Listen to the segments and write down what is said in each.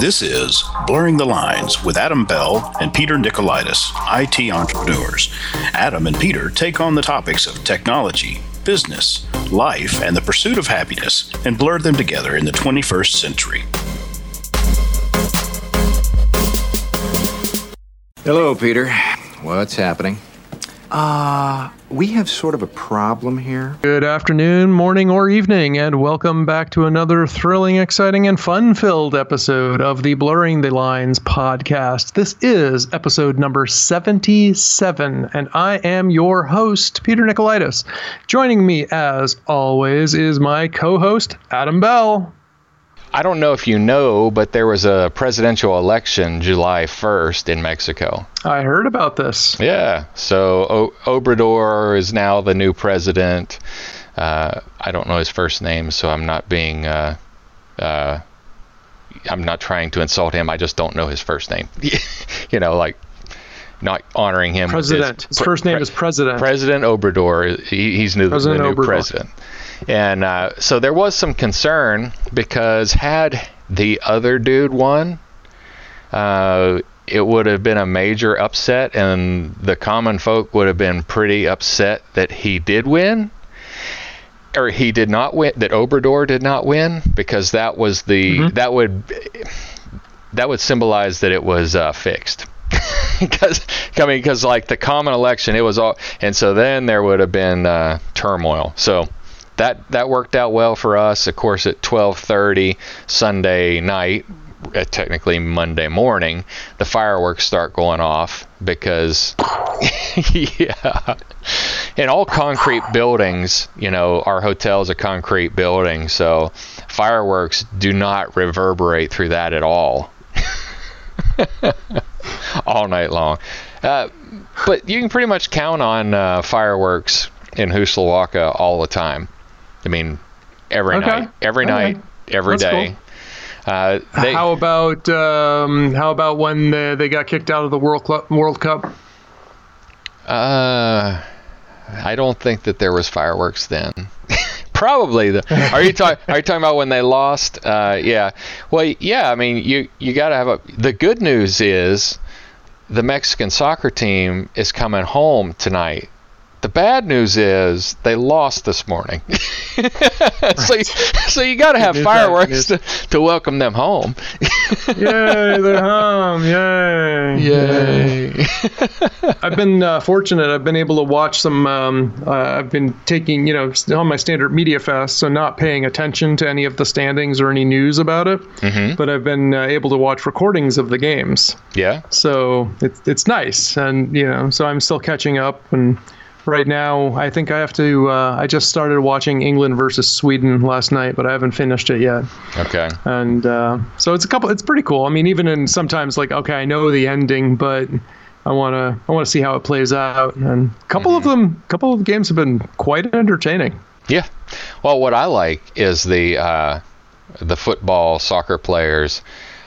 This is Blurring the Lines with Adam Bell and Peter Nicolaitis, IT entrepreneurs. Adam and Peter take on the topics of technology, business, life, and the pursuit of happiness and blur them together in the 21st century. Hello, Peter. What's happening? Uh, we have sort of a problem here. Good afternoon, morning, or evening, and welcome back to another thrilling, exciting, and fun filled episode of the Blurring the Lines podcast. This is episode number 77, and I am your host, Peter Nicolaitis. Joining me, as always, is my co host, Adam Bell. I don't know if you know, but there was a presidential election July 1st in Mexico. I heard about this. Yeah. So o- Obrador is now the new president. Uh, I don't know his first name, so I'm not being. Uh, uh, I'm not trying to insult him. I just don't know his first name. you know, like not honoring him. President. His, his first name pre- is President. President Obrador. He, he's new, the new Obrador. president. And uh, so there was some concern because had the other dude won, uh, it would have been a major upset, and the common folk would have been pretty upset that he did win. Or he did not win. That Obrador did not win because that was the mm-hmm. that would that would symbolize that it was uh, fixed because I mean because like the common election it was all and so then there would have been uh, turmoil so that that worked out well for us. Of course, at 12:30 Sunday night, uh, technically Monday morning, the fireworks start going off because, yeah, in all concrete buildings, you know, our hotel is a concrete building, so fireworks do not reverberate through that at all, all night long. Uh, but you can pretty much count on uh, fireworks in Juxtlahuaca all the time. I mean, every okay. night, every night, every That's day. Cool. Uh, they, how about um, how about when they, they got kicked out of the World Club, World Cup? Uh, I don't think that there was fireworks then. Probably. The, are you talking? Are you talking about when they lost? Uh, yeah. Well, yeah. I mean, you you got to have a. The good news is, the Mexican soccer team is coming home tonight the bad news is they lost this morning. so, you, so you got to have fireworks to, to welcome them home. yay, they're home! Yay! Yay! I've been uh, fortunate. I've been able to watch some. Um, uh, I've been taking, you know, on my standard media fast, so not paying attention to any of the standings or any news about it. Mm-hmm. But I've been uh, able to watch recordings of the games. Yeah. So it's it's nice, and you know, so I'm still catching up and right now. I think I have to. Uh, I just started watching England versus Sweden last night, but I haven't finished it yet. Okay. And uh, so it's a couple. It's pretty cool. I mean, even in sometimes like okay, I know the ending, but I want to. I want to see how it plays out. And a couple mm-hmm. of them, a couple of games have been quite entertaining. Yeah. Well, what I like is the uh, the football soccer players,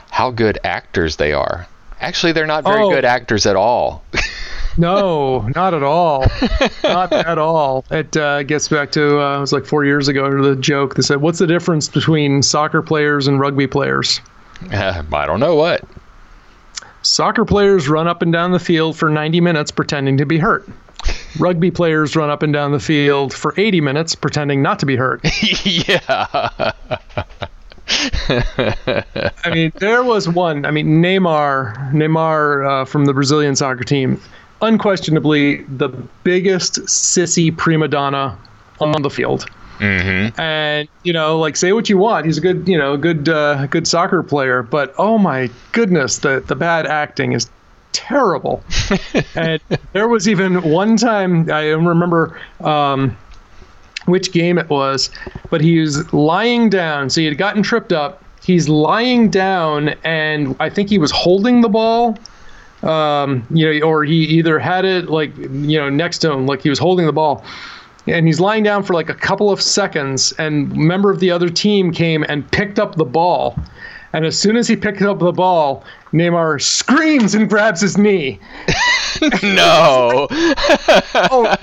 how good actors they are. Actually, they're not very oh. good actors at all. no, not at all. not at all. It uh, gets back to uh, it was like four years ago. The joke that said, "What's the difference between soccer players and rugby players?" Uh, I don't know what. Soccer players run up and down the field for 90 minutes pretending to be hurt. Rugby players run up and down the field for 80 minutes pretending not to be hurt. yeah. I mean, there was one. I mean, Neymar, Neymar uh, from the Brazilian soccer team unquestionably the biggest sissy prima donna on the field. Mm-hmm. And you know, like say what you want, he's a good, you know, good, uh, good soccer player. But oh my goodness, the the bad acting is terrible. and there was even one time I remember um, which game it was, but he was lying down. So he had gotten tripped up. He's lying down, and I think he was holding the ball um, you know, or he either had it like you know next to him, like he was holding the ball, and he's lying down for like a couple of seconds, and a member of the other team came and picked up the ball, and as soon as he picked up the ball, Neymar screams and grabs his knee. no. oh,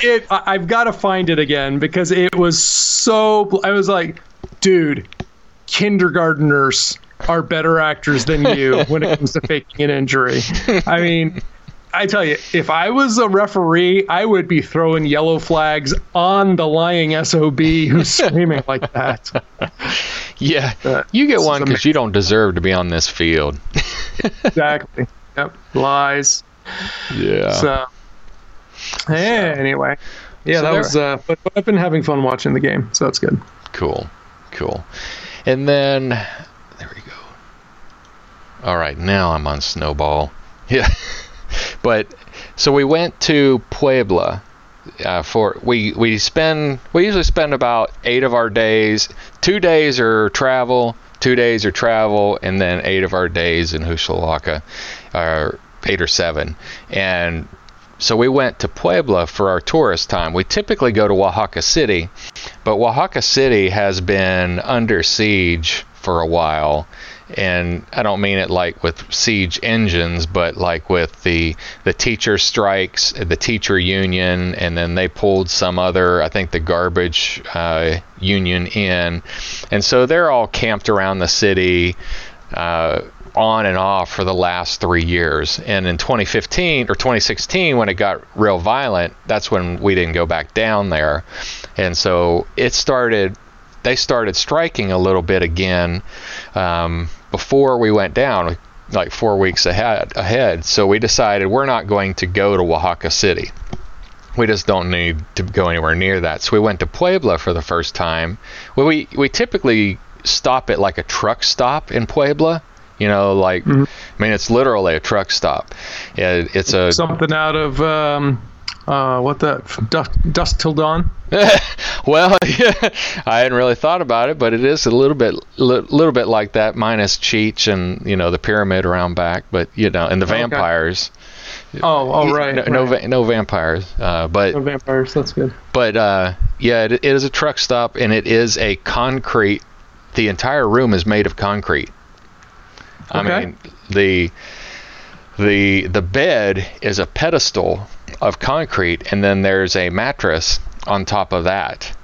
it. I've got to find it again because it was so. I was like, dude, kindergarteners are better actors than you when it comes to faking an injury. I mean, I tell you, if I was a referee, I would be throwing yellow flags on the lying SOB who's screaming like that. Yeah, uh, you get one because you don't deserve to be on this field. exactly. Yep. Lies. Yeah. So, hey, anyway. Yeah, so that was. Uh, but, but I've been having fun watching the game, so that's good. Cool. Cool. And then, there we go. All right, now I'm on Snowball. Yeah. but so we went to Puebla uh, for we we spend we usually spend about eight of our days. Two days are travel, two days are travel, and then eight of our days in Juxtlahuaca, or eight or seven. And so we went to Puebla for our tourist time. We typically go to Oaxaca City, but Oaxaca City has been under siege for a while and I don't mean it like with siege engines, but like with the the teacher strikes, the teacher union, and then they pulled some other, I think the garbage uh, union in, and so they're all camped around the city. Uh, on and off for the last three years. And in 2015 or 2016, when it got real violent, that's when we didn't go back down there. And so it started, they started striking a little bit again um, before we went down, like four weeks ahead. Ahead, so we decided we're not going to go to Oaxaca City. We just don't need to go anywhere near that. So we went to Puebla for the first time. Well, we we typically stop at like a truck stop in Puebla. You know, like mm-hmm. I mean, it's literally a truck stop. It, it's a something out of um, uh, what the dusk, dusk till dawn. well, yeah, I hadn't really thought about it, but it is a little bit, li- little bit like that, minus Cheech and you know the pyramid around back, but you know, and the vampires. Okay. Oh, oh, right. No, right. no, va- no, vampires. Uh, but no vampires. That's good. But uh, yeah, it, it is a truck stop, and it is a concrete. The entire room is made of concrete. Okay. I mean, the the the bed is a pedestal of concrete, and then there's a mattress on top of that.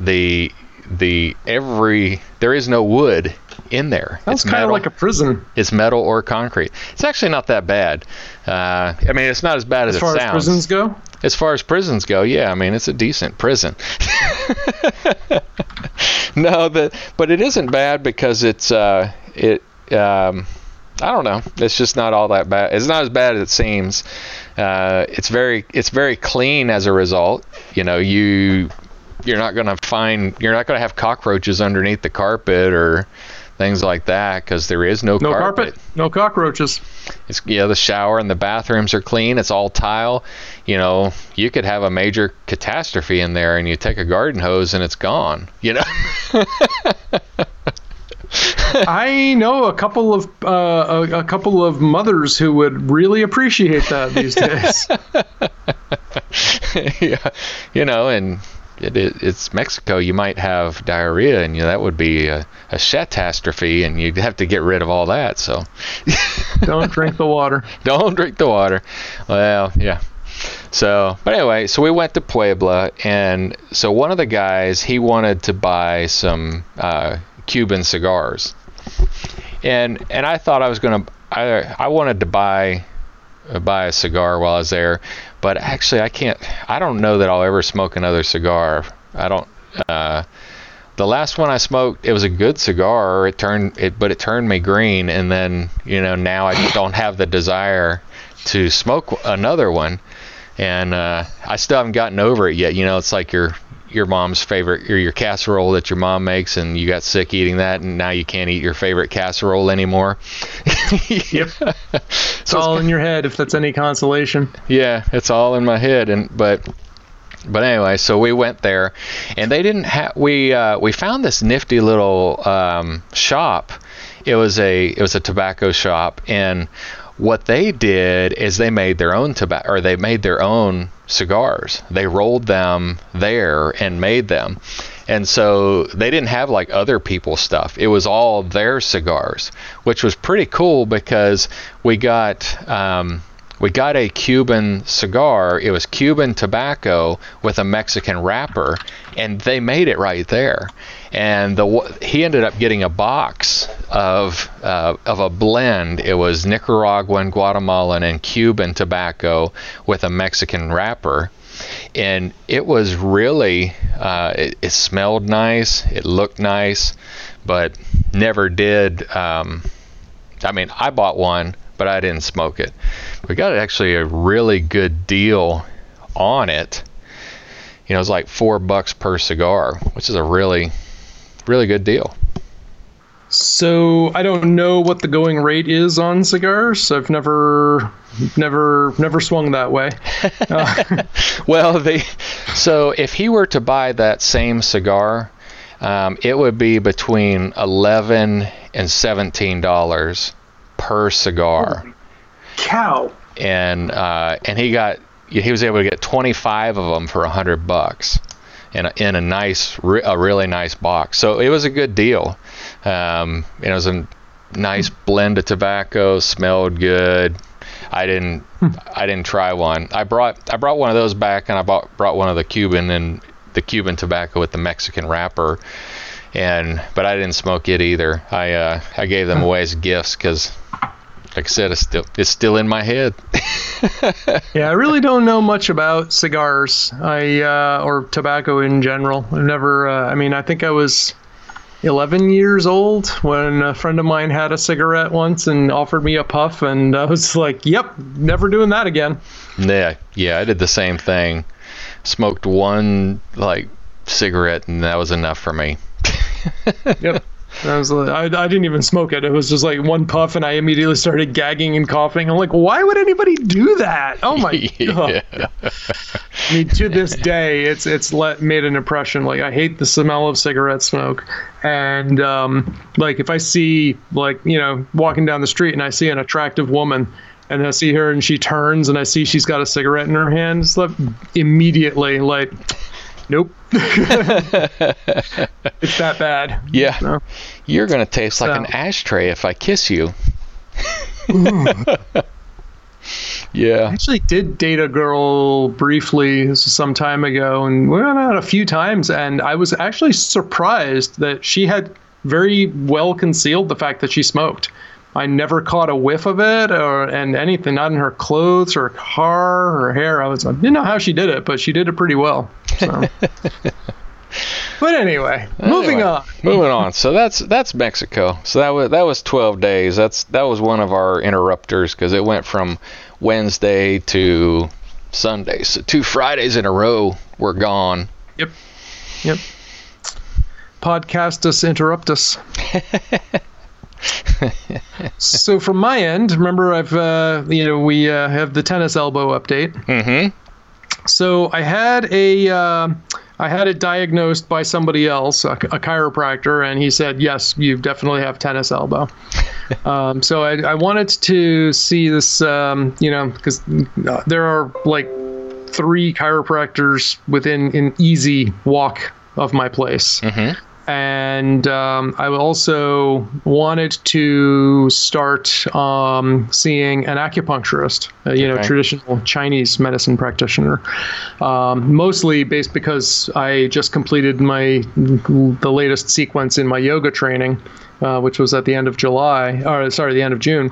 The the every there is no wood in there. That's kind of like a prison. It's metal or concrete. It's actually not that bad. Uh, I mean, it's not as bad as, as far it sounds. As prisons go. As far as prisons go, yeah. I mean, it's a decent prison. no, the but it isn't bad because it's uh, it. Um, I don't know. It's just not all that bad. It's not as bad as it seems. Uh, it's very it's very clean as a result. You know, you you're not going to find you're not going to have cockroaches underneath the carpet or things like that because there is no, no carpet. carpet, no cockroaches. It's yeah, the shower and the bathrooms are clean. It's all tile. You know, you could have a major catastrophe in there, and you take a garden hose and it's gone. You know. I know a couple of uh, a, a, couple of mothers who would really appreciate that these days. yeah, you know, and it, it, it's Mexico. You might have diarrhea, and you know, that would be a, a catastrophe, and you'd have to get rid of all that. So, don't drink the water. Don't drink the water. Well, yeah. So, but anyway, so we went to Puebla, and so one of the guys he wanted to buy some uh, Cuban cigars, and and I thought I was gonna I I wanted to buy uh, buy a cigar while I was there, but actually I can't. I don't know that I'll ever smoke another cigar. I don't. Uh, the last one I smoked, it was a good cigar. It turned it, but it turned me green, and then you know now I don't have the desire to smoke another one, and uh, I still haven't gotten over it yet. You know, it's like you're your mom's favorite or your casserole that your mom makes and you got sick eating that and now you can't eat your favorite casserole anymore. yep. It's so all it's, in your head if that's any consolation. Yeah, it's all in my head and but but anyway, so we went there, and they didn't have. We uh, we found this nifty little um, shop. It was a it was a tobacco shop, and what they did is they made their own tobacco, or they made their own cigars. They rolled them there and made them. And so they didn't have like other people's stuff. It was all their cigars, which was pretty cool because we got um, we got a Cuban cigar. It was Cuban tobacco with a Mexican wrapper, and they made it right there. And the he ended up getting a box of uh, of a blend. It was Nicaraguan, Guatemalan, and Cuban tobacco with a Mexican wrapper and it was really uh, it, it, smelled nice it looked nice but never did um, i mean i bought one but i didn't smoke it we got actually a really good deal on it you know it's like four bucks per cigar which is a really really good deal so I don't know what the going rate is on cigars. I've never, never, never swung that way. Uh, well, the so if he were to buy that same cigar, um, it would be between eleven and seventeen dollars per cigar. cow! And uh, and he got he was able to get twenty five of them for a hundred bucks in a, in a nice, a really nice box. So it was a good deal. Um, it was a nice blend of tobacco, smelled good. I didn't, hmm. I didn't try one. I brought, I brought one of those back, and I bought, brought one of the Cuban and the Cuban tobacco with the Mexican wrapper. And but I didn't smoke it either. I uh, I gave them away as gifts because like I said, it's still it's still in my head. yeah, I really don't know much about cigars, I uh, or tobacco in general. I've never. Uh, I mean, I think I was 11 years old when a friend of mine had a cigarette once and offered me a puff, and I was like, "Yep, never doing that again." Yeah, yeah, I did the same thing. Smoked one like cigarette, and that was enough for me. yep. I was like, I, I didn't even smoke it. It was just like one puff, and I immediately started gagging and coughing. I'm like, why would anybody do that? Oh my god! I mean, to this day, it's it's let made an impression. Like I hate the smell of cigarette smoke, and um, like if I see like you know walking down the street and I see an attractive woman and I see her and she turns and I see she's got a cigarette in her hand, it's like immediately like Nope. it's that bad. Yeah. You're going to taste so. like an ashtray if I kiss you. yeah. I actually did date a girl briefly some time ago, and we went out a few times, and I was actually surprised that she had very well concealed the fact that she smoked. I never caught a whiff of it or and anything, not in her clothes or car or hair. I was I didn't know how she did it, but she did it pretty well. So. but anyway, moving on. moving on. So that's that's Mexico. So that was that was 12 days. That's that was one of our interrupters because it went from Wednesday to Sunday. So two Fridays in a row were gone. Yep. Yep. Podcast us, interrupt us. so from my end, remember I've uh, you know we uh, have the tennis elbow update. Mm-hmm. So I had a uh, I had it diagnosed by somebody else, a, a, chiropractor, and he said yes, you definitely have tennis elbow. um, so I, I, wanted to see this, um, you know, because there are like three chiropractors within an easy walk of my place. Mm-hmm and um, I also wanted to start um, seeing an acupuncturist, uh, you okay. know, traditional Chinese medicine practitioner. Um, mostly based because I just completed my the latest sequence in my yoga training, uh, which was at the end of July, or sorry, the end of June,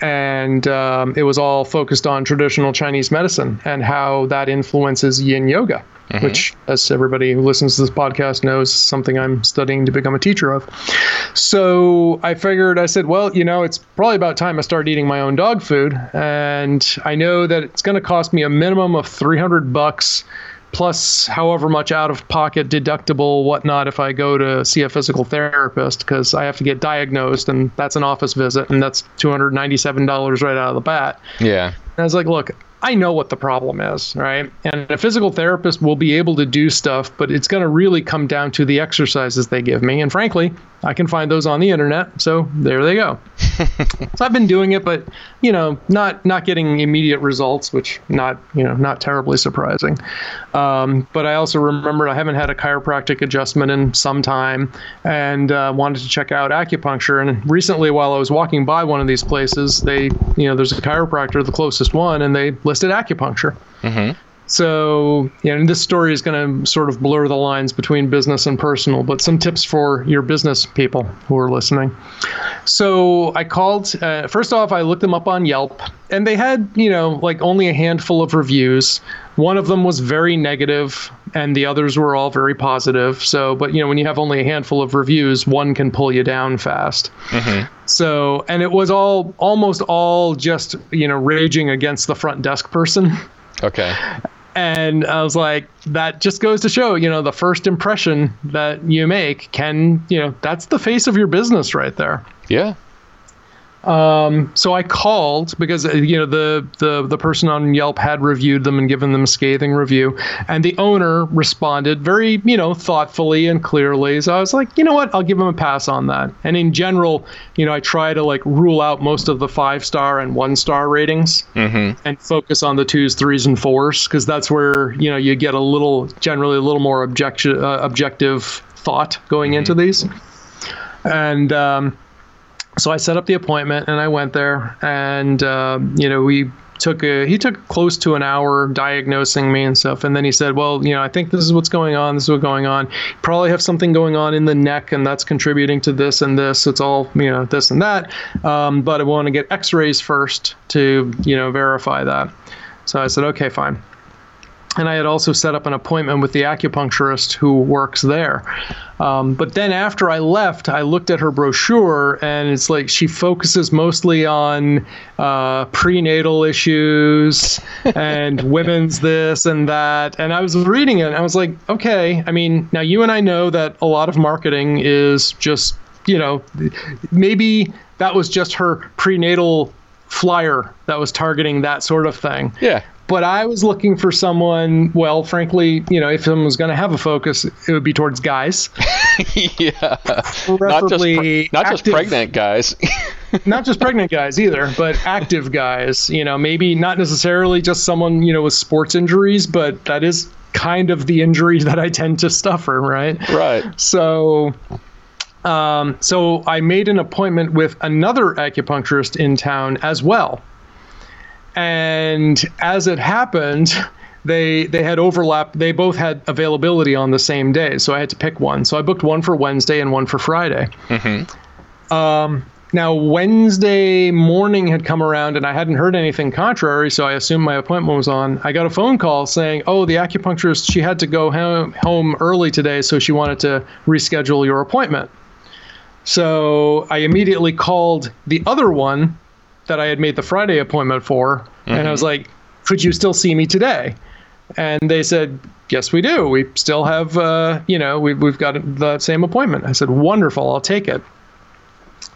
and um, it was all focused on traditional Chinese medicine and how that influences Yin yoga mm-hmm. which, as everybody who listens to this podcast knows, something I'm studying to become a teacher of. So I figured, I said, well, you know, it's probably about time I start eating my own dog food, and I know that it's going to cost me a minimum of 300 bucks plus however much out of pocket deductible whatnot if i go to see a physical therapist because i have to get diagnosed and that's an office visit and that's $297 right out of the bat yeah and i was like look I know what the problem is, right? And a physical therapist will be able to do stuff, but it's going to really come down to the exercises they give me. And frankly, I can find those on the internet. So there they go. so I've been doing it, but you know, not not getting immediate results, which not you know not terribly surprising. Um, but I also remembered I haven't had a chiropractic adjustment in some time, and uh, wanted to check out acupuncture. And recently, while I was walking by one of these places, they you know there's a chiropractor, the closest one, and they listed acupuncture. Mm-hmm. So, yeah, and this story is going to sort of blur the lines between business and personal, but some tips for your business people who are listening. So, I called, uh, first off, I looked them up on Yelp, and they had, you know, like only a handful of reviews. One of them was very negative, and the others were all very positive. So, but, you know, when you have only a handful of reviews, one can pull you down fast. Mm-hmm. So, and it was all almost all just, you know, raging against the front desk person. Okay and I was like, that just goes to show, you know, the first impression that you make can, you know, that's the face of your business right there. Yeah. Um, so I called because uh, you know the, the the person on Yelp had reviewed them and given them a scathing review, and the owner responded very you know thoughtfully and clearly. So I was like, you know what, I'll give him a pass on that. And in general, you know, I try to like rule out most of the five star and one star ratings mm-hmm. and focus on the twos, threes, and fours because that's where you know you get a little generally a little more objective uh, objective thought going mm-hmm. into these. And um, so I set up the appointment and I went there, and uh, you know we took a he took close to an hour diagnosing me and stuff, and then he said, well, you know, I think this is what's going on. This is what's going on. Probably have something going on in the neck, and that's contributing to this and this. It's all you know, this and that. Um, but I want to get X-rays first to you know verify that. So I said, okay, fine and I had also set up an appointment with the acupuncturist who works there. Um, but then after I left, I looked at her brochure, and it's like she focuses mostly on uh, prenatal issues and women's this and that. And I was reading it, and I was like, okay. I mean, now you and I know that a lot of marketing is just, you know, maybe that was just her prenatal flyer that was targeting that sort of thing. Yeah. But I was looking for someone, well, frankly, you know, if someone was going to have a focus, it would be towards guys. yeah. Not just, pre- not active, just pregnant guys. not just pregnant guys either, but active guys. You know, maybe not necessarily just someone, you know, with sports injuries, but that is kind of the injury that I tend to suffer, right? Right. So um, so I made an appointment with another acupuncturist in town as well. And as it happened, they they had overlap. They both had availability on the same day, so I had to pick one. So I booked one for Wednesday and one for Friday. Mm-hmm. Um, now Wednesday morning had come around and I hadn't heard anything contrary, so I assumed my appointment was on. I got a phone call saying, "Oh, the acupuncturist she had to go home, home early today, so she wanted to reschedule your appointment." So I immediately called the other one that I had made the Friday appointment for, mm-hmm. and I was mm-hmm. like, "Could you still see me today?" And they said, "Yes, we do. We still have, uh, you know, we've we've got the same appointment." I said, "Wonderful. I'll take it."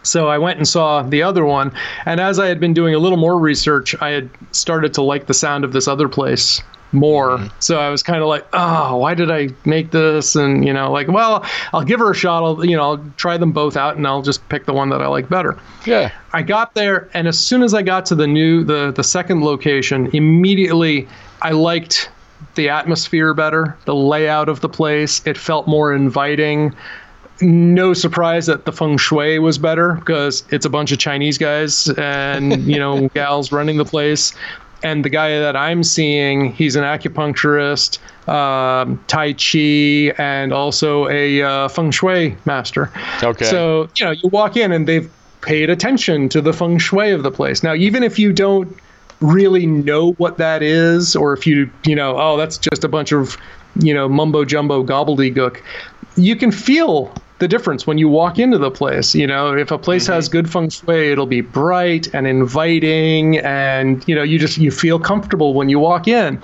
So I went and saw the other one, and as I had been doing a little more research, I had started to like the sound of this other place more. Mm-hmm. So I was kind of like, oh, why did I make this? And you know, like, well, I'll give her a shot. I'll you know, I'll try them both out, and I'll just pick the one that I like better. Yeah. I got there, and as soon as I got to the new the the second location, immediately I liked the atmosphere better, the layout of the place. It felt more inviting. No surprise that the feng shui was better because it's a bunch of Chinese guys and you know gals running the place and the guy that I'm seeing, he's an acupuncturist, um, Tai Chi, and also a uh, feng shui master. Okay. So you know, you walk in and they've paid attention to the feng shui of the place. Now, even if you don't really know what that is, or if you you know, oh, that's just a bunch of you know mumbo jumbo gobbledygook, you can feel the difference when you walk into the place. You know, if a place mm-hmm. has good feng shui, it'll be bright and inviting, and you know, you just you feel comfortable when you walk in.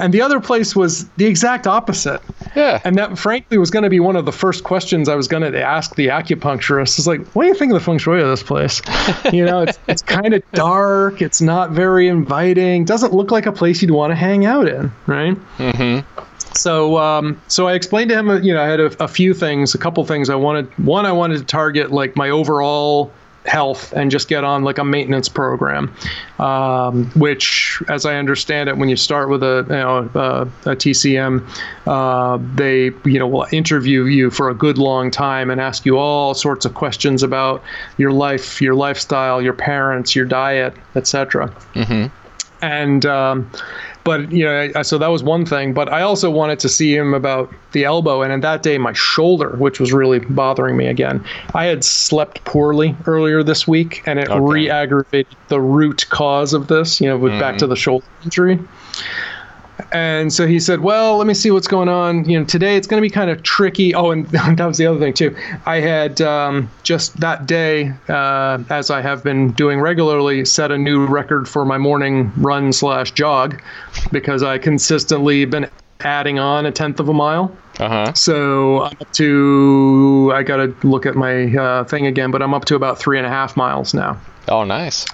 And the other place was the exact opposite. Yeah. And that, frankly, was going to be one of the first questions I was going to ask the acupuncturist. Is like, what do you think of the feng shui of this place? you know, it's it's kind of dark. It's not very inviting. Doesn't look like a place you'd want to hang out in, right? Mm-hmm. So, um, so I explained to him, you know, I had a, a few things, a couple things I wanted. One, I wanted to target like my overall health and just get on like a maintenance program, um, which, as I understand it, when you start with a, you know, a, a TCM, uh, they you know will interview you for a good long time and ask you all sorts of questions about your life, your lifestyle, your parents, your diet, etc. Mm-hmm. And um, but you know, so that was one thing. But I also wanted to see him about the elbow, and in that day, my shoulder, which was really bothering me again. I had slept poorly earlier this week, and it okay. re-aggravated the root cause of this. You know, mm-hmm. back to the shoulder injury. And so he said, "Well, let me see what's going on. You know, today it's going to be kind of tricky. Oh, and that was the other thing too. I had um, just that day, uh, as I have been doing regularly, set a new record for my morning run slash jog, because I consistently been adding on a tenth of a mile. Uh-huh. So I'm up to. I got to look at my uh, thing again, but I'm up to about three and a half miles now. Oh, nice.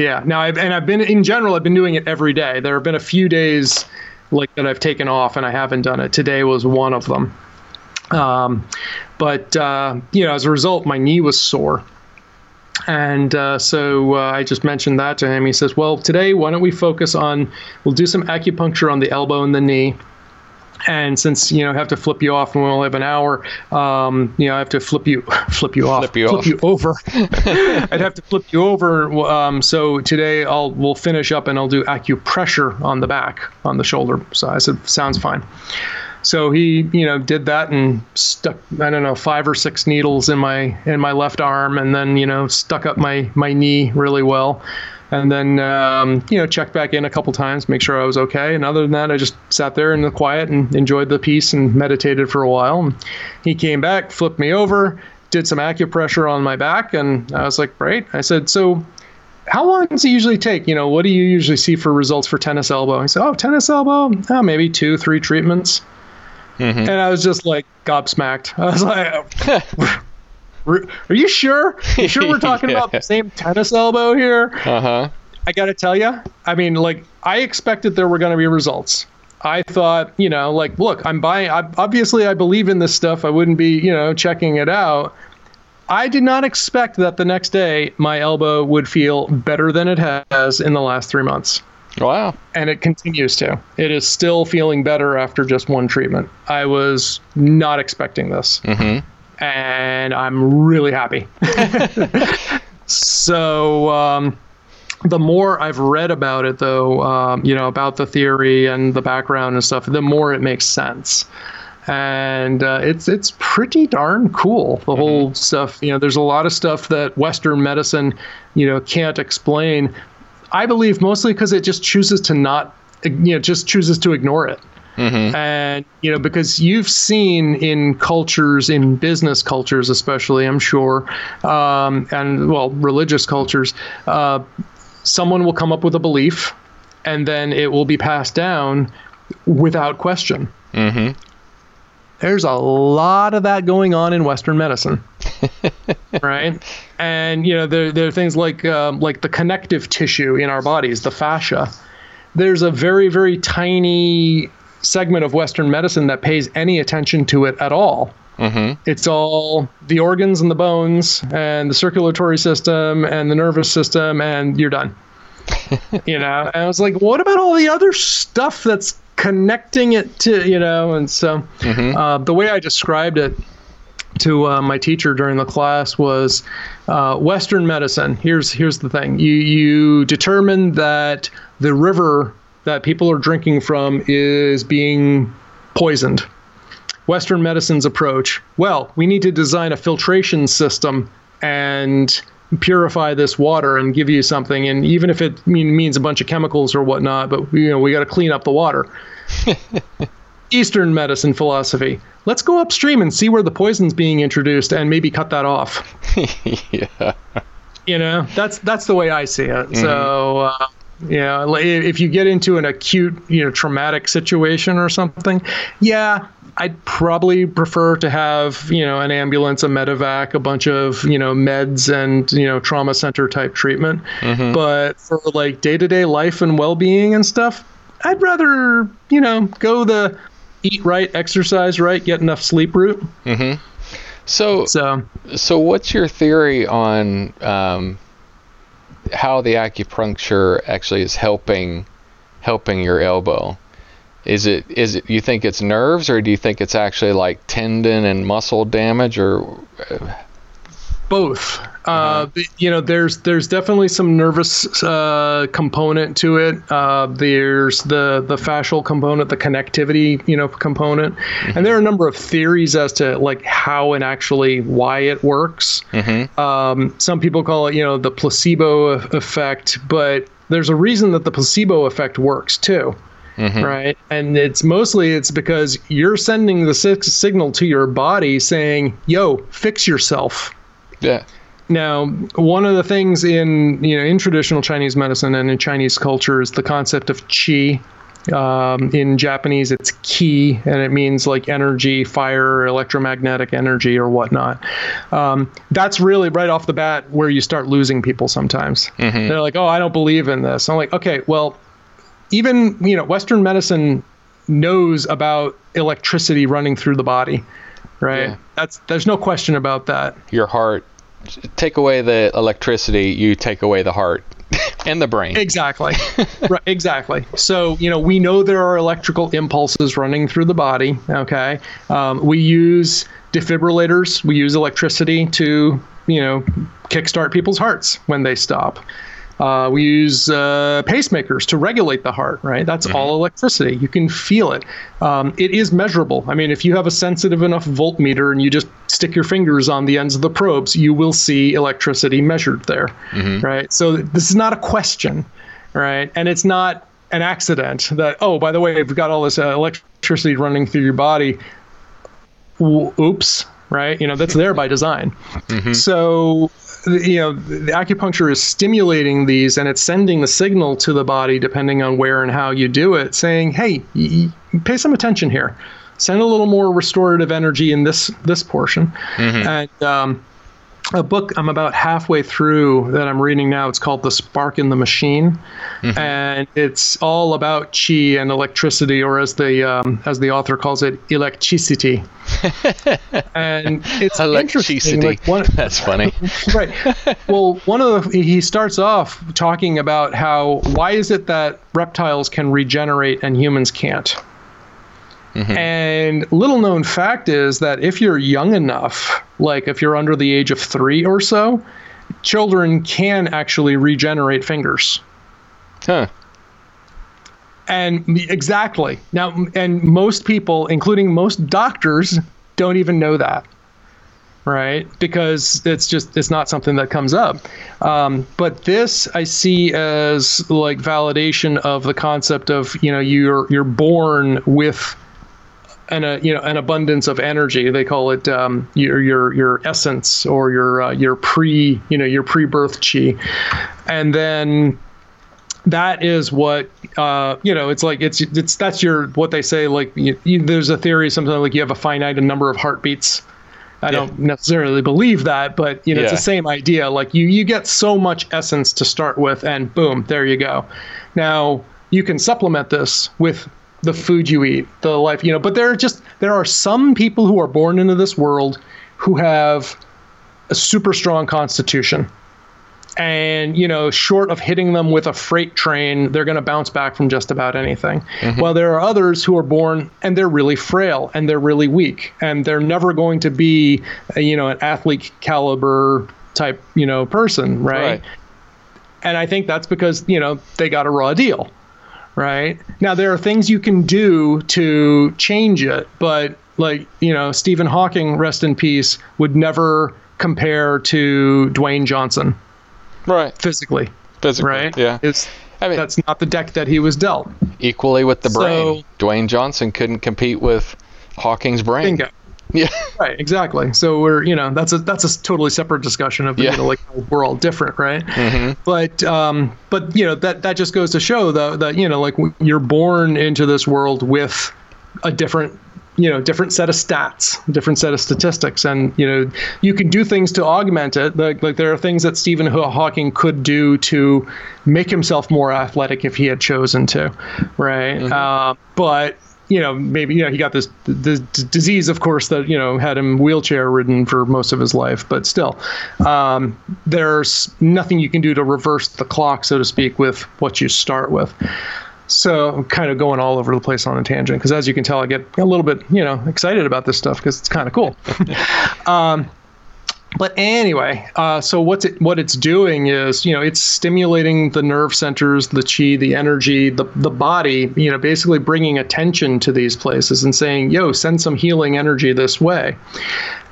Yeah. Now, I've, and I've been in general, I've been doing it every day. There have been a few days like that I've taken off and I haven't done it. Today was one of them. Um, but uh, you know, as a result, my knee was sore. And uh, so uh, I just mentioned that to him. He says, "Well, today, why don't we focus on? We'll do some acupuncture on the elbow and the knee, and since you know I have to flip you off and we only have an hour, um, you know I have to flip you flip you off, flip you, flip off. you over. I'd have to flip you over. Um, so today I'll we'll finish up and I'll do acupressure on the back on the shoulder. So I said sounds fine. So he you know did that and stuck I don't know five or six needles in my in my left arm and then you know stuck up my my knee really well and then um, you know checked back in a couple times, make sure I was okay. And other than that, I just sat there in the quiet and enjoyed the peace and meditated for a while. And he came back, flipped me over, did some acupressure on my back, and I was like, great. I said, so. How long does it usually take? You know, what do you usually see for results for tennis elbow? He said, "Oh, tennis elbow, oh, maybe two, three treatments." Mm-hmm. And I was just like gobsmacked. I was like, Are you sure? You sure we're talking yeah. about the same tennis elbow here? Uh huh. I got to tell you, I mean, like, I expected there were going to be results. I thought, you know, like, look, I'm buying, I, obviously, I believe in this stuff. I wouldn't be, you know, checking it out. I did not expect that the next day my elbow would feel better than it has in the last three months. Wow. And it continues to. It is still feeling better after just one treatment. I was not expecting this. Mm-hmm and I'm really happy. so, um, the more I've read about it, though, um, you know, about the theory and the background and stuff, the more it makes sense. And uh, it's it's pretty darn cool. The mm-hmm. whole stuff, you know, there's a lot of stuff that Western medicine, you know, can't explain. I believe mostly because it just chooses to not, you know, just chooses to ignore it. Mm-hmm. And, you know, because you've seen in cultures, in business cultures especially, I'm sure, um, and, well, religious cultures, uh, someone will come up with a belief and then it will be passed down without question. Mm-hmm. There's a lot of that going on in Western medicine. right? And you know, there, there are things like um, like the connective tissue in our bodies, the fascia. There's a very very tiny segment of Western medicine that pays any attention to it at all. Mm-hmm. It's all the organs and the bones and the circulatory system and the nervous system, and you're done. you know, and I was like, what about all the other stuff that's connecting it to, you know? And so mm-hmm. uh, the way I described it to uh, my teacher during the class was uh, Western medicine. Here's here's the thing: you you determine that the river that people are drinking from is being poisoned. Western medicine's approach well, we need to design a filtration system and purify this water and give you something. And even if it mean, means a bunch of chemicals or whatnot, but you know we got to clean up the water. Eastern medicine philosophy. Let's go upstream and see where the poison's being introduced and maybe cut that off. yeah. You know, that's that's the way I see it. Mm-hmm. So uh, yeah, if you get into an acute, you know, traumatic situation or something, yeah, I'd probably prefer to have, you know, an ambulance, a medevac, a bunch of, you know, meds and, you know, trauma center type treatment. Mm-hmm. But for like day to day life and well being and stuff, I'd rather, you know, go the eat right, exercise right, get enough sleep route. Mm-hmm. So, so, so what's your theory on um, how the acupuncture actually is helping helping your elbow? Is it is it you think it's nerves or do you think it's actually like tendon and muscle damage or uh, both? Uh, uh-huh. you know, there's there's definitely some nervous uh, component to it. Uh, there's the the fascial component, the connectivity, you know, component, mm-hmm. and there are a number of theories as to like how and actually why it works. Mm-hmm. Um, some people call it, you know, the placebo effect, but there's a reason that the placebo effect works too. Mm-hmm. Right. And it's mostly it's because you're sending the signal to your body saying, yo, fix yourself. Yeah. Now, one of the things in you know in traditional Chinese medicine and in Chinese culture is the concept of qi. Um, in Japanese, it's ki, and it means like energy, fire, electromagnetic energy, or whatnot. Um, that's really right off the bat where you start losing people sometimes. Mm-hmm. They're like, "Oh, I don't believe in this." I'm like, "Okay, well, even you know Western medicine knows about electricity running through the body, right? Yeah. That's there's no question about that. Your heart, take away the electricity, you take away the heart and the brain. Exactly. right, exactly. So, you know, we know there are electrical impulses running through the body. Okay. Um, we use defibrillators, we use electricity to, you know, kickstart people's hearts when they stop. Uh, we use uh, pacemakers to regulate the heart, right? That's mm-hmm. all electricity. You can feel it. Um, it is measurable. I mean, if you have a sensitive enough voltmeter and you just stick your fingers on the ends of the probes, you will see electricity measured there, mm-hmm. right? So this is not a question, right? And it's not an accident that, oh, by the way, we've got all this uh, electricity running through your body. Oops, right? You know, that's there by design. Mm-hmm. So you know, the acupuncture is stimulating these and it's sending the signal to the body, depending on where and how you do it, saying, hey, pay some attention here. Send a little more restorative energy in this this portion. Mm-hmm. And um, a book I'm about halfway through that I'm reading now. It's called The Spark in the Machine, mm-hmm. and it's all about chi and electricity, or as the um, as the author calls it, electricity. and it's electricity. Like one, That's funny, right? Well, one of the he starts off talking about how why is it that reptiles can regenerate and humans can't. Mm-hmm. And little known fact is that if you're young enough, like if you're under the age of three or so, children can actually regenerate fingers. Huh. And exactly. Now, and most people, including most doctors, don't even know that. Right, because it's just it's not something that comes up. Um, but this I see as like validation of the concept of you know you're you're born with an a you know an abundance of energy. They call it um, your your your essence or your uh, your pre you know your pre-birth chi, and then that is what uh, you know. It's like it's it's that's your what they say. Like you, you, there's a theory sometimes like you have a finite number of heartbeats. I yeah. don't necessarily believe that, but you know, yeah. it's the same idea. Like you, you get so much essence to start with, and boom, there you go. Now you can supplement this with the food you eat, the life, you know. But there are just there are some people who are born into this world who have a super strong constitution. And, you know, short of hitting them with a freight train, they're going to bounce back from just about anything. Mm-hmm. While there are others who are born and they're really frail and they're really weak and they're never going to be, a, you know, an athlete caliber type, you know, person, right? right? And I think that's because, you know, they got a raw deal right? Now there are things you can do to change it, but like, you know, Stephen Hawking, rest in peace, would never compare to Dwayne Johnson. Right. Physically. Physically. Right? Yeah. It's I mean, that's not the deck that he was dealt. Equally with the brain. So, Dwayne Johnson couldn't compete with Hawking's brain. Bingo. Yeah. Right. Exactly. So we're you know that's a that's a totally separate discussion of yeah. you know like we're all different, right? Mm-hmm. But um, but you know that that just goes to show that that you know like you're born into this world with a different you know different set of stats different set of statistics and you know you can do things to augment it like, like there are things that stephen hawking could do to make himself more athletic if he had chosen to right mm-hmm. uh, but you know, maybe you know he got this the, disease, of course, that you know had him wheelchair ridden for most of his life. But still, um, there's nothing you can do to reverse the clock, so to speak, with what you start with. So I'm kind of going all over the place on a tangent because, as you can tell, I get a little bit, you know, excited about this stuff because it's kind of cool. um, but anyway, uh, so what's it what it's doing is you know it's stimulating the nerve centers, the chi, the energy, the the body. You know, basically bringing attention to these places and saying, "Yo, send some healing energy this way."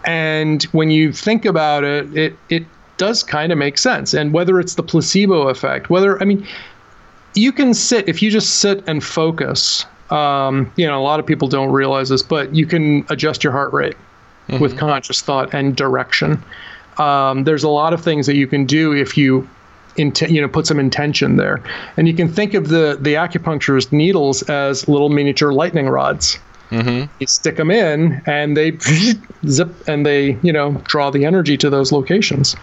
And when you think about it, it it does kind of make sense. And whether it's the placebo effect, whether I mean, you can sit if you just sit and focus. Um, you know, a lot of people don't realize this, but you can adjust your heart rate mm-hmm. with conscious thought and direction. Um, there's a lot of things that you can do if you you know put some intention there and you can think of the the acupuncturist needles as little miniature lightning rods mm-hmm. you stick them in and they zip and they you know draw the energy to those locations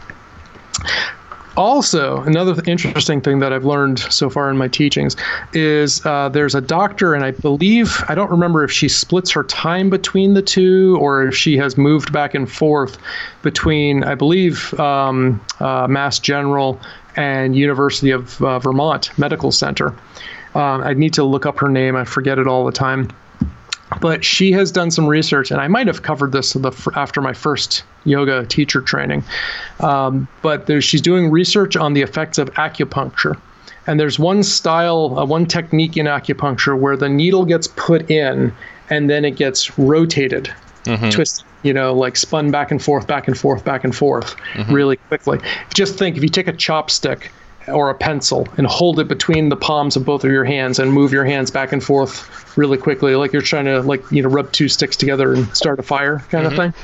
also, another interesting thing that I've learned so far in my teachings is uh, there's a doctor, and I believe, I don't remember if she splits her time between the two or if she has moved back and forth between, I believe, um, uh, Mass General and University of uh, Vermont Medical Center. Um, I need to look up her name, I forget it all the time but she has done some research, and I might have covered this the, after my first yoga teacher training. Um, but she's doing research on the effects of acupuncture. And there's one style, uh, one technique in acupuncture where the needle gets put in and then it gets rotated, mm-hmm. twisted, you know, like spun back and forth, back and forth, back and forth mm-hmm. really quickly. Just think if you take a chopstick or a pencil and hold it between the palms of both of your hands and move your hands back and forth really quickly, like you're trying to like you know rub two sticks together and start a fire kind mm-hmm. of thing.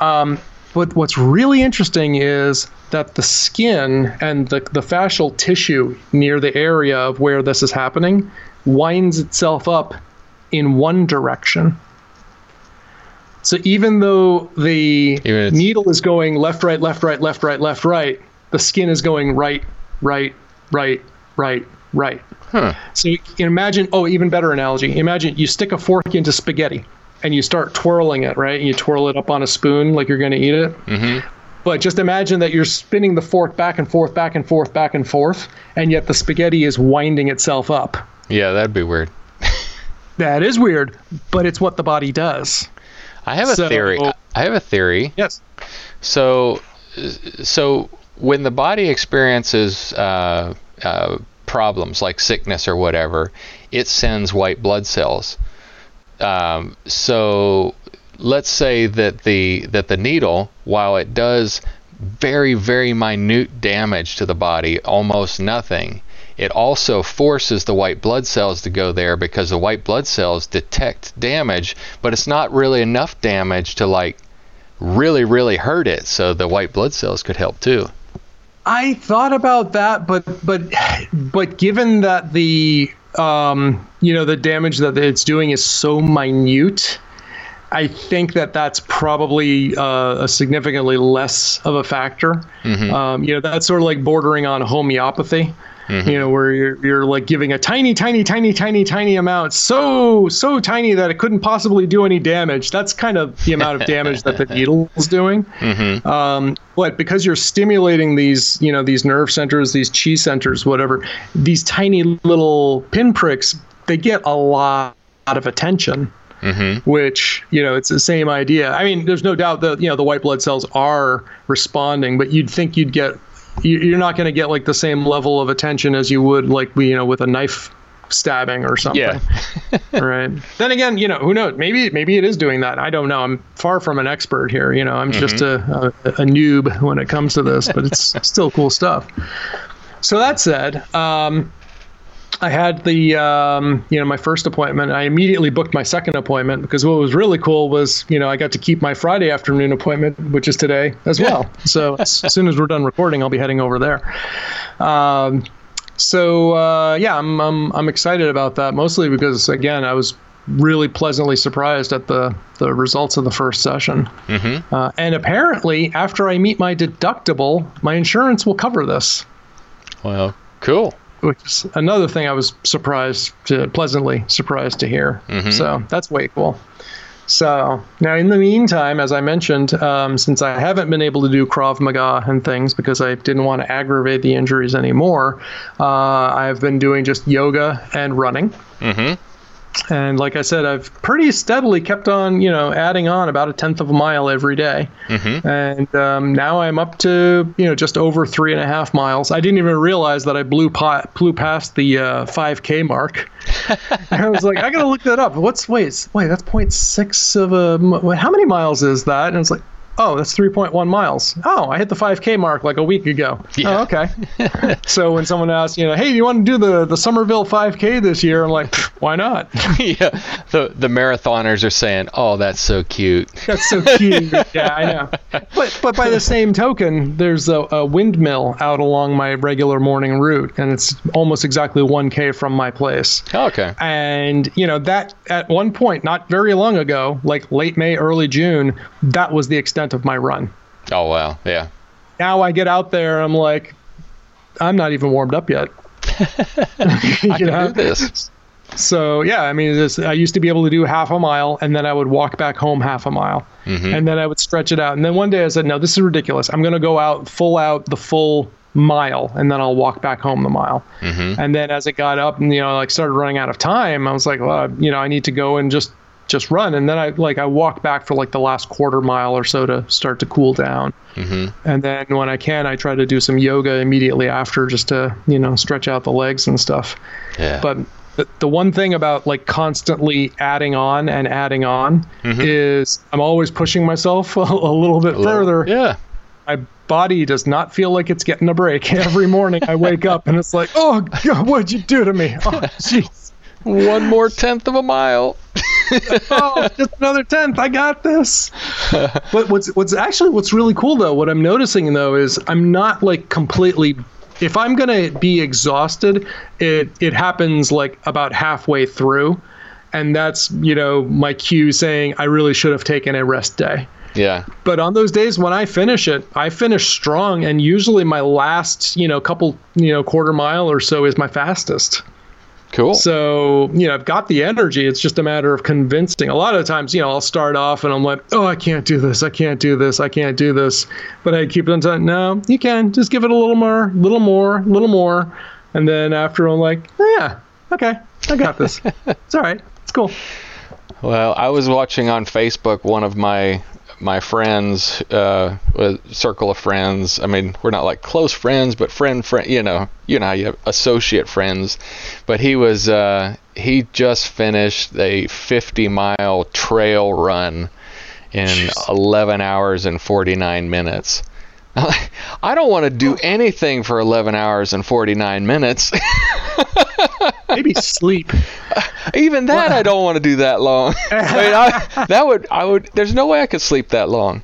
Um, but what's really interesting is that the skin and the, the fascial tissue near the area of where this is happening winds itself up in one direction. So even though the even needle is going left, right, left, right, left, right, left, right, the skin is going right, right, right, right, right. Huh. So you can imagine, oh, even better analogy. Imagine you stick a fork into spaghetti and you start twirling it, right? And you twirl it up on a spoon like you're going to eat it. Mm-hmm. But just imagine that you're spinning the fork back and forth, back and forth, back and forth, and yet the spaghetti is winding itself up. Yeah, that'd be weird. that is weird, but it's what the body does. I have a so, theory. I have a theory. Yes. So, so when the body experiences uh, uh, problems like sickness or whatever, it sends white blood cells. Um, so let's say that the that the needle, while it does very very minute damage to the body, almost nothing, it also forces the white blood cells to go there because the white blood cells detect damage, but it's not really enough damage to like really really hurt it. So the white blood cells could help too. I thought about that, but but but given that the um, you know the damage that it's doing is so minute, I think that that's probably uh, a significantly less of a factor. Mm-hmm. Um, you know, that's sort of like bordering on homeopathy mm-hmm. you know, where you're, you're like giving a tiny, tiny, tiny, tiny, tiny amount, so, so tiny that it couldn't possibly do any damage. That's kind of the amount of damage that the needle is doing. Mm-hmm. Um, but because you're stimulating these, you know, these nerve centers, these chi centers, whatever, these tiny little pinpricks, they get a lot of attention. Mm-hmm. Which you know, it's the same idea. I mean, there's no doubt that you know the white blood cells are responding, but you'd think you'd get you're not going to get like the same level of attention as you would like you know with a knife stabbing or something. Yeah. right. Then again, you know, who knows? Maybe maybe it is doing that. I don't know. I'm far from an expert here. You know, I'm mm-hmm. just a, a, a noob when it comes to this, but it's still cool stuff. So that said, um, I had the um, you know my first appointment. I immediately booked my second appointment because what was really cool was you know I got to keep my Friday afternoon appointment, which is today as well. so as soon as we're done recording, I'll be heading over there. Um, so uh, yeah, I'm, I'm I'm excited about that mostly because again I was really pleasantly surprised at the the results of the first session. Mm-hmm. Uh, and apparently, after I meet my deductible, my insurance will cover this. Well, cool. Which is another thing I was surprised to pleasantly surprised to hear. Mm-hmm. So that's way cool. So now, in the meantime, as I mentioned, um, since I haven't been able to do Krav Maga and things because I didn't want to aggravate the injuries anymore, uh, I've been doing just yoga and running. Mm-hmm. And like I said, I've pretty steadily kept on, you know, adding on about a tenth of a mile every day. Mm-hmm. And um, now I'm up to, you know, just over three and a half miles. I didn't even realize that I blew, po- blew past the uh, 5K mark. I was like, I gotta look that up. What's wait, wait, that's 0.6 of a. How many miles is that? And it's like, oh, that's 3.1 miles. Oh, I hit the 5K mark like a week ago. Oh, yeah. Oh, okay. so when someone asks, you know, hey, do you want to do the, the Somerville 5K this year? I'm like, why not? yeah. The, the marathoners are saying, oh, that's so cute. That's so cute. yeah, I know. But, but by the same token, there's a, a windmill out along my regular morning route, and it's almost exactly 1K from my place. Oh, okay. And, you know, that at one point, not very long ago, like late May, early June, that was the extent of my run. Oh wow, yeah. Now I get out there, I'm like, I'm not even warmed up yet. I can know? do this. So yeah, I mean, this, I used to be able to do half a mile, and then I would walk back home half a mile, mm-hmm. and then I would stretch it out. And then one day I said, no, this is ridiculous. I'm going to go out full out the full mile, and then I'll walk back home the mile. Mm-hmm. And then as it got up, and you know, like started running out of time, I was like, well, you know, I need to go and just just run. And then i like i walk back for like the last quarter mile or so to start to cool down. Mm-hmm. and then when i can i try to do some yoga immediately after just to you know stretch out the legs and stuff. Yeah. but the, the one thing about like constantly adding on and adding on mm-hmm. is i'm always pushing myself a, a little bit a further. little, yeah. My body does not feel like it's getting a break. Every morning i wake up and it's like oh god what'd you do to me? Oh jeez one more tenth of a mile oh, just another tenth. I got this. but what's what's actually what's really cool though, what I'm noticing though is I'm not like completely. If I'm gonna be exhausted, it it happens like about halfway through, and that's you know my cue saying I really should have taken a rest day. Yeah. But on those days when I finish it, I finish strong, and usually my last you know couple you know quarter mile or so is my fastest. Cool. So, you know, I've got the energy. It's just a matter of convincing. A lot of times, you know, I'll start off and I'm like, oh, I can't do this. I can't do this. I can't do this. But I keep on saying, no, you can. Just give it a little more, little more, little more. And then after I'm like, oh, yeah, okay, I got this. it's all right. It's cool. Well, I was watching on Facebook one of my my friends, uh, circle of friends. I mean, we're not like close friends, but friend, friend. You know, you know you have associate friends. But he was, uh, he just finished a 50 mile trail run in Jeez. 11 hours and 49 minutes. I don't want to do anything for 11 hours and 49 minutes. Maybe sleep. Even that, I don't want to do that long. I mean, I, that would, I would. There's no way I could sleep that long.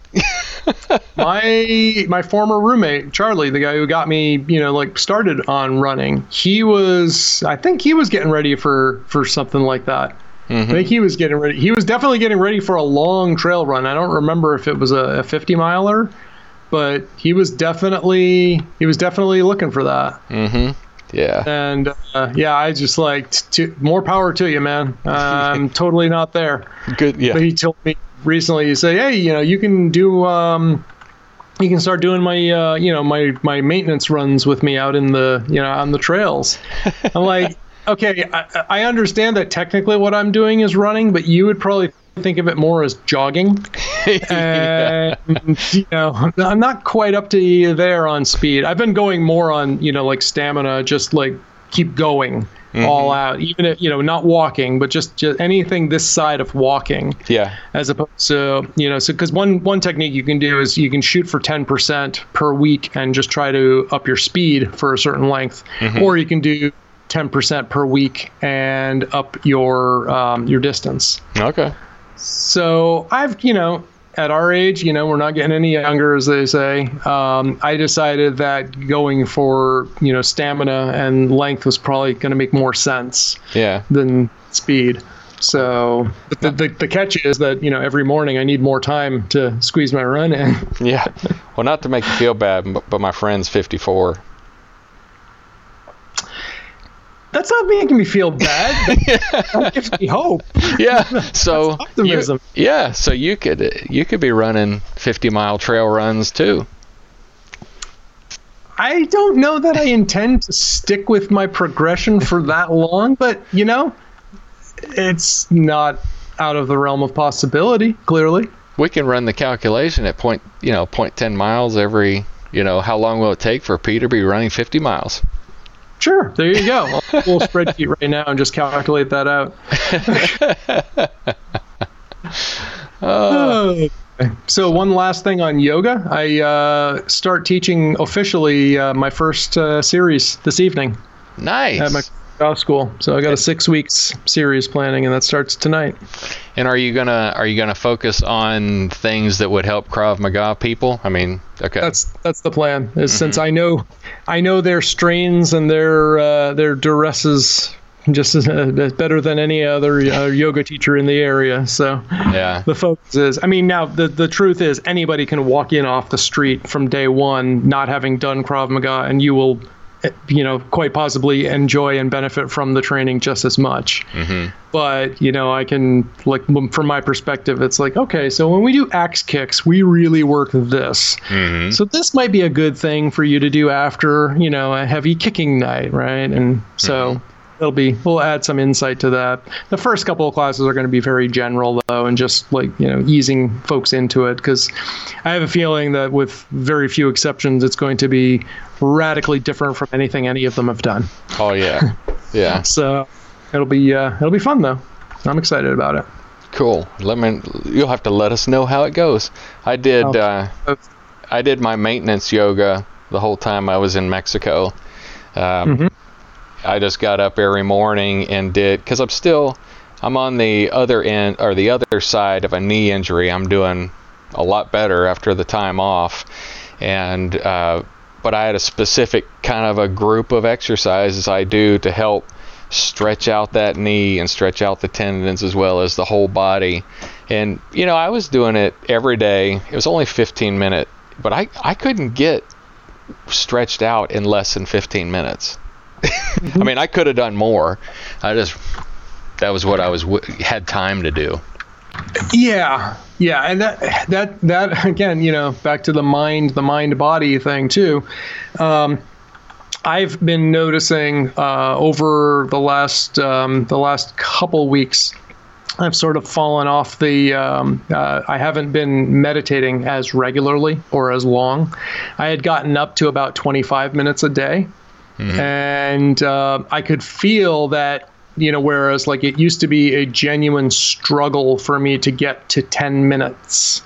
my my former roommate Charlie, the guy who got me, you know, like started on running. He was, I think, he was getting ready for for something like that. Mm-hmm. I think he was getting ready. He was definitely getting ready for a long trail run. I don't remember if it was a, a 50 miler but he was definitely he was definitely looking for that. Mm-hmm. Yeah. And uh, yeah, I just like to, more power to you, man. Uh, I'm totally not there. Good. Yeah. But he told me recently. He said, "Hey, you know, you can do." Um, you can start doing my uh, you know my my maintenance runs with me out in the you know on the trails i'm like okay I, I understand that technically what i'm doing is running but you would probably think of it more as jogging. and, you know, I'm not quite up to there on speed. I've been going more on, you know, like stamina, just like keep going mm-hmm. all out, even if, you know, not walking, but just, just anything this side of walking. Yeah. As opposed to, you know, so because one, one technique you can do is you can shoot for 10% per week and just try to up your speed for a certain length, mm-hmm. or you can do 10% per week and up your um, your distance. Okay. So I've, you know, at our age, you know, we're not getting any younger, as they say. Um, I decided that going for, you know, stamina and length was probably going to make more sense. Yeah. Than speed. So the, the, the catch is that you know every morning I need more time to squeeze my run in. yeah. Well, not to make you feel bad, but my friend's 54. That's not making me feel bad. That gives me hope. Yeah. So optimism. You, yeah. So you could you could be running 50 mile trail runs too. I don't know that I intend to stick with my progression for that long, but you know, it's not out of the realm of possibility. Clearly, we can run the calculation at point you know point ten miles every. You know, how long will it take for Peter to be running 50 miles? Sure, there you go. I'll pull a spreadsheet right now and just calculate that out. uh. So one last thing on yoga, I uh, start teaching officially uh, my first uh, series this evening. Nice. Golf school. So I got a six weeks series planning, and that starts tonight. And are you gonna are you gonna focus on things that would help Krav Maga people? I mean, okay. That's that's the plan. Is mm-hmm. since I know I know their strains and their uh, their duresses just as, uh, better than any other uh, yoga teacher in the area. So yeah, the focus is. I mean, now the the truth is anybody can walk in off the street from day one, not having done Krav Maga, and you will, you know, quite possibly enjoy and benefit from the training just as much. Mm-hmm. But you know, I can like from my perspective, it's like okay, so when we do axe kicks, we really work this. Mm-hmm. So this might be a good thing for you to do after you know a heavy kicking night, right? And so. Mm-hmm it'll be we'll add some insight to that. The first couple of classes are going to be very general though, and just like you know easing folks into it because I have a feeling that with very few exceptions, it's going to be radically different from anything any of them have done. Oh yeah, yeah. so it'll be uh, it'll be fun though. I'm excited about it. Cool. Let me. You'll have to let us know how it goes. I did. Oh. Uh, I did my maintenance yoga the whole time I was in Mexico. Um, mm-hmm. I just got up every morning and did because I'm still I'm on the other end or the other side of a knee injury. I'm doing a lot better after the time off, and uh, but I had a specific kind of a group of exercises I do to help stretch out that knee and stretch out the tendons as well as the whole body. And you know, I was doing it every day. It was only 15 minute, but I I couldn't get stretched out in less than 15 minutes. I mean, I could have done more. I just that was what I was had time to do. Yeah, yeah, and that that that again, you know, back to the mind, the mind body thing too. Um, I've been noticing uh, over the last um, the last couple weeks. I've sort of fallen off the. Um, uh, I haven't been meditating as regularly or as long. I had gotten up to about 25 minutes a day, Mm-hmm. And uh, I could feel that, you know, whereas like it used to be a genuine struggle for me to get to 10 minutes.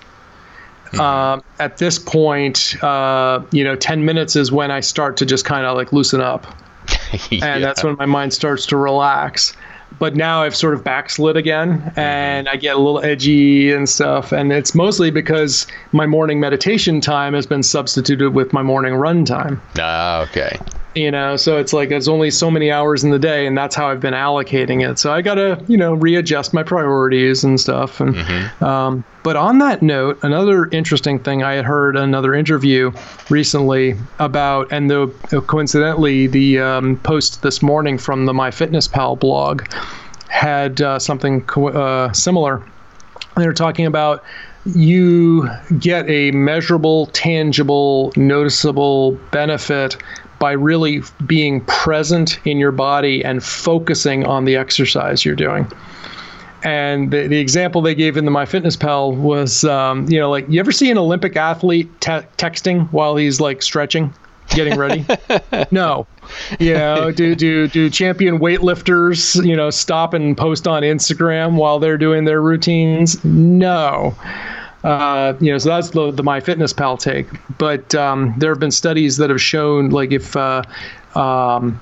Mm-hmm. Uh, at this point, uh, you know, 10 minutes is when I start to just kind of like loosen up. yeah. And that's when my mind starts to relax but now I've sort of backslid again mm-hmm. and I get a little edgy and stuff. And it's mostly because my morning meditation time has been substituted with my morning run time. Ah, okay you know so it's like there's only so many hours in the day and that's how i've been allocating it. So i gotta you know readjust my priorities and stuff. And mm-hmm. um, but on that note another interesting thing i had heard another interview recently about and the coincidentally the um, post this morning from the myfitnesspal blog had uh, something co- uh, similar. They were talking about you get a measurable, tangible, noticeable benefit by really being present in your body and focusing on the exercise you're doing. And the, the example they gave in the MyFitnessPal was, um, you know, like you ever see an Olympic athlete te- texting while he's like stretching, getting ready? no. You know, do do do champion weightlifters, you know, stop and post on Instagram while they're doing their routines? No. Uh, you know, so that's the, the MyFitnessPal take. But um, there have been studies that have shown, like, if uh, um,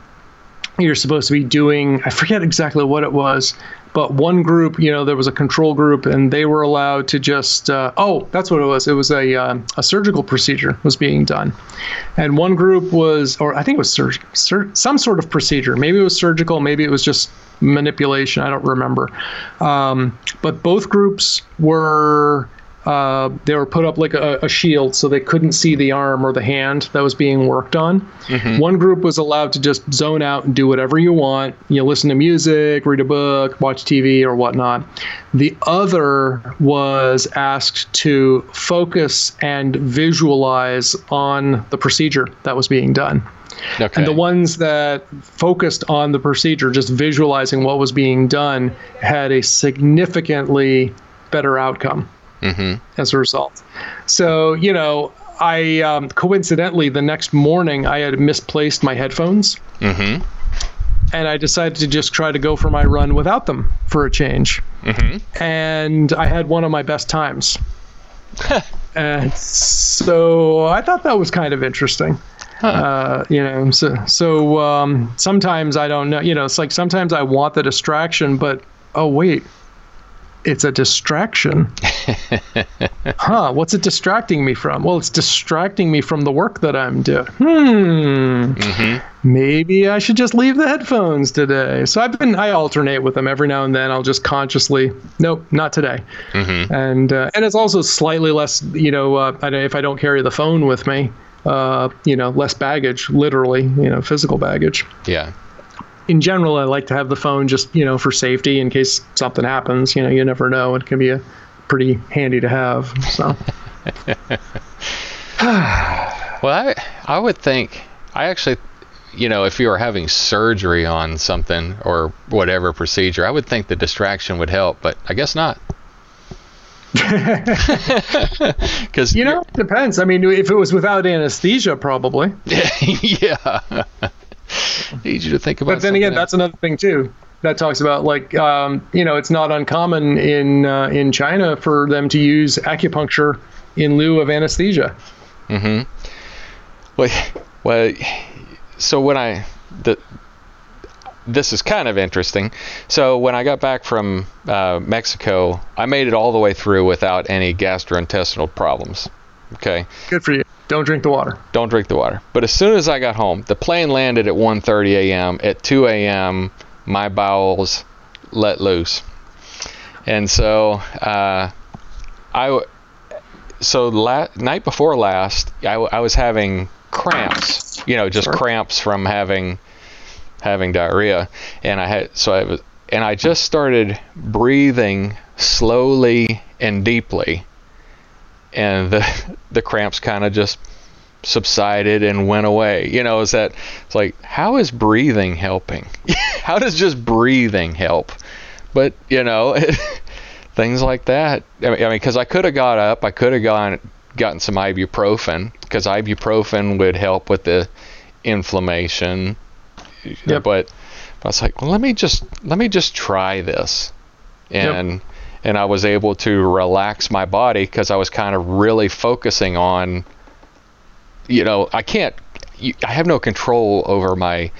you're supposed to be doing, I forget exactly what it was, but one group, you know, there was a control group, and they were allowed to just, uh, oh, that's what it was. It was a uh, a surgical procedure was being done, and one group was, or I think it was sur- sur- some sort of procedure. Maybe it was surgical, maybe it was just manipulation. I don't remember. Um, but both groups were uh, they were put up like a, a, shield so they couldn't see the arm or the hand that was being worked on. Mm-hmm. One group was allowed to just zone out and do whatever you want. You know, listen to music, read a book, watch TV, or whatnot. The other was asked to focus and visualize on the procedure that was being done. Okay. And the ones that focused on the procedure, just visualizing what was being done, had a significantly better outcome mm-hmm. as a result. So, you know, I um, coincidentally the next morning I had misplaced my headphones. Mm-hmm. And I decided to just try to go for my run without them for a change. Mm-hmm. And I had one of my best times. and so I thought that was kind of interesting. Huh. Uh, you know, so so um, sometimes I don't know. You know, it's like sometimes I want the distraction, but oh wait, it's a distraction. huh, what's it distracting me from? Well, it's distracting me from the work that I'm doing. Hmm. Mm-hmm. Maybe I should just leave the headphones today. So I've been I alternate with them every now and then. I'll just consciously, nope, not today. Mm-hmm. And uh, and it's also slightly less, you know, uh, if I don't carry the phone with me, uh, you know, less baggage, literally, you know, physical baggage. Yeah in general, I like to have the phone just you know for safety in case something happens. You know, you never know. It can be a pretty handy to have. So. well, I I would think I actually, you know, if you were having surgery on something or whatever procedure, I would think the distraction would help, but I guess not. Because you know, it depends. I mean, if it was without anesthesia, probably. yeah need you to think about. But then again, else. that's another thing too. That talks about like um, you know it's not uncommon in uh, in China for them to use acupuncture in lieu of anesthesia. Mm-hmm. Well, well, so when I the this is kind of interesting. So when I got back from uh, Mexico, I made it all the way through without any gastrointestinal problems. Okay. Good for you. Don't drink the water. Don't drink the water. But as soon as I got home, the plane landed at 1:30 a.m. At 2 a.m., my bowels let loose, and so uh, I so la- night before last, I, I was having cramps. You know, just cramps from having having diarrhea, and I had so I was and I just started breathing slowly and deeply and the the cramps kind of just subsided and went away. You know, is that it's like how is breathing helping? how does just breathing help? But you know, things like that. I mean, because I could have got up, I could have gone gotten some ibuprofen because ibuprofen would help with the inflammation. Yep. But I was like, well, let me just let me just try this, and. Yep and I was able to relax my body because I was kind of really focusing on, you know, I can't, I have no control over my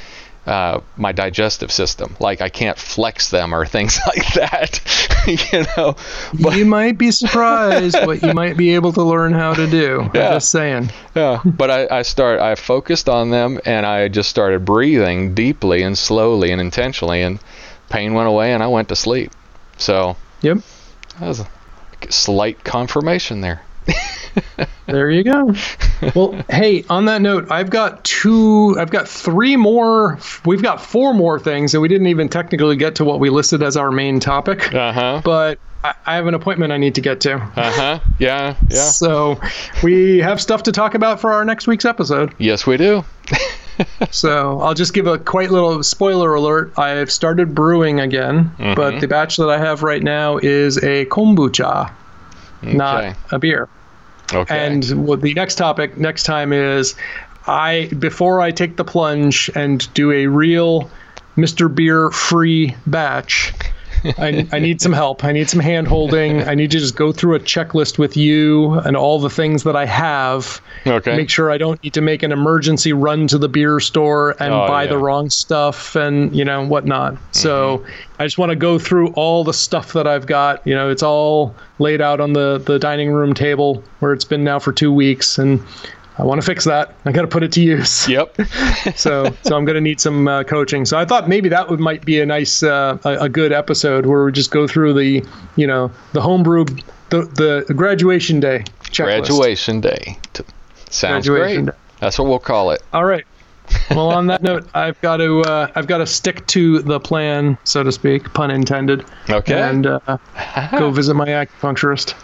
uh, my digestive system. Like I can't flex them or things like that. you know, but, you might be surprised what you might be able to learn how to do. Yeah. I'm just saying. Yeah, but I, I start I focused on them and I just started breathing deeply and slowly and intentionally, and pain went away and I went to sleep. So. Yep. That was a slight confirmation there. there you go. Well, hey, on that note, I've got two, I've got three more, we've got four more things, and we didn't even technically get to what we listed as our main topic. Uh huh. But I, I have an appointment I need to get to. Uh huh. Yeah. Yeah. So we have stuff to talk about for our next week's episode. Yes, we do. so I'll just give a quite little spoiler alert. I've started brewing again, mm-hmm. but the batch that I have right now is a kombucha, okay. not a beer. Okay. And the next topic next time is I before I take the plunge and do a real Mr. Beer free batch. I, I need some help. I need some hand holding. I need to just go through a checklist with you and all the things that I have. Okay. Make sure I don't need to make an emergency run to the beer store and oh, buy yeah. the wrong stuff and, you know, whatnot. Mm-hmm. So I just want to go through all the stuff that I've got. You know, it's all laid out on the, the dining room table where it's been now for two weeks. And I want to fix that. I got to put it to use. Yep. so so I'm going to need some uh, coaching. So I thought maybe that would might be a nice uh, a, a, good episode where we just go through the you know the homebrew the the graduation day checklist. Graduation day. Sounds graduation great. Day. That's what we'll call it. All right. well, on that note, I've got to uh, I've got to stick to the plan, so to speak, pun intended. Okay. And uh, go visit my acupuncturist.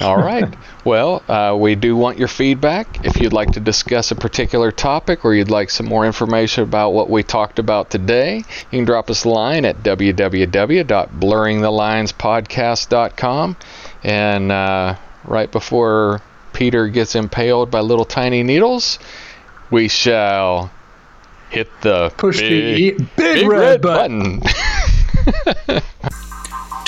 All right. Well, uh, we do want your feedback. If you'd like to discuss a particular topic or you'd like some more information about what we talked about today, you can drop us a line at www.blurringthelinespodcast.com. And uh, right before Peter gets impaled by little tiny needles, we shall hit the push big, the big, big red, red, button. button.